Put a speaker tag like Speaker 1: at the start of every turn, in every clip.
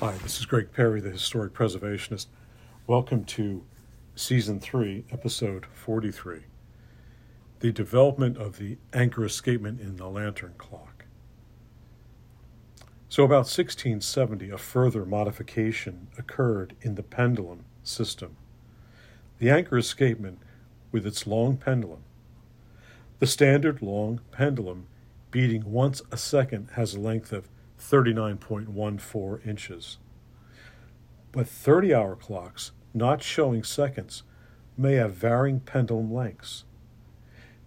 Speaker 1: Hi, this is Greg Perry, the historic preservationist. Welcome to Season 3, Episode 43 The Development of the Anchor Escapement in the Lantern Clock. So, about 1670, a further modification occurred in the pendulum system. The anchor escapement with its long pendulum. The standard long pendulum beating once a second has a length of 39.14 inches. But 30 hour clocks, not showing seconds, may have varying pendulum lengths.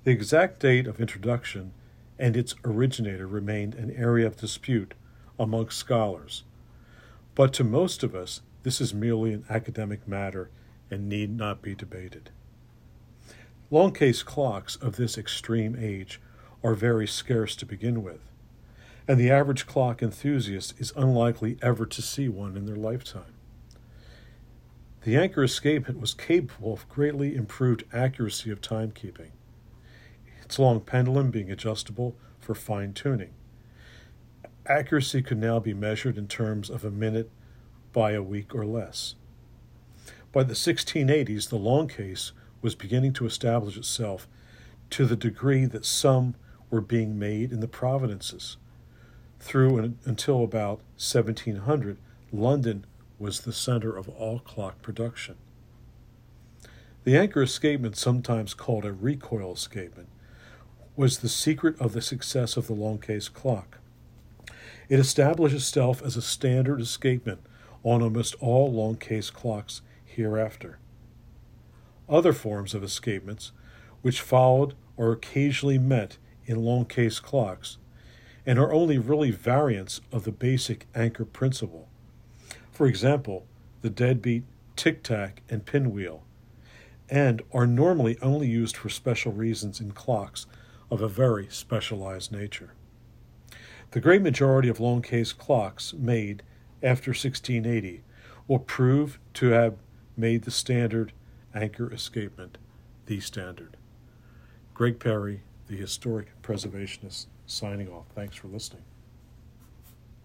Speaker 1: The exact date of introduction and its originator remained an area of dispute among scholars. But to most of us, this is merely an academic matter and need not be debated. Long case clocks of this extreme age are very scarce to begin with, and the average clock enthusiast is unlikely ever to see one in their lifetime. The anchor escapement was capable of greatly improved accuracy of timekeeping, its long pendulum being adjustable for fine tuning. Accuracy could now be measured in terms of a minute by a week or less. By the 1680s, the long case was beginning to establish itself to the degree that some were being made in the provinces. Through and until about 1700, London was the center of all clock production. The anchor escapement, sometimes called a recoil escapement, was the secret of the success of the long case clock. It established itself as a standard escapement on almost all long case clocks hereafter. Other forms of escapements, which followed or occasionally met in long case clocks, and are only really variants of the basic anchor principle. For example, the deadbeat, tic tac, and pinwheel, and are normally only used for special reasons in clocks of a very specialized nature. The great majority of long case clocks made after 1680 will prove to have made the standard anchor escapement the standard. Greg Perry, the historic preservationist, signing off. Thanks for listening.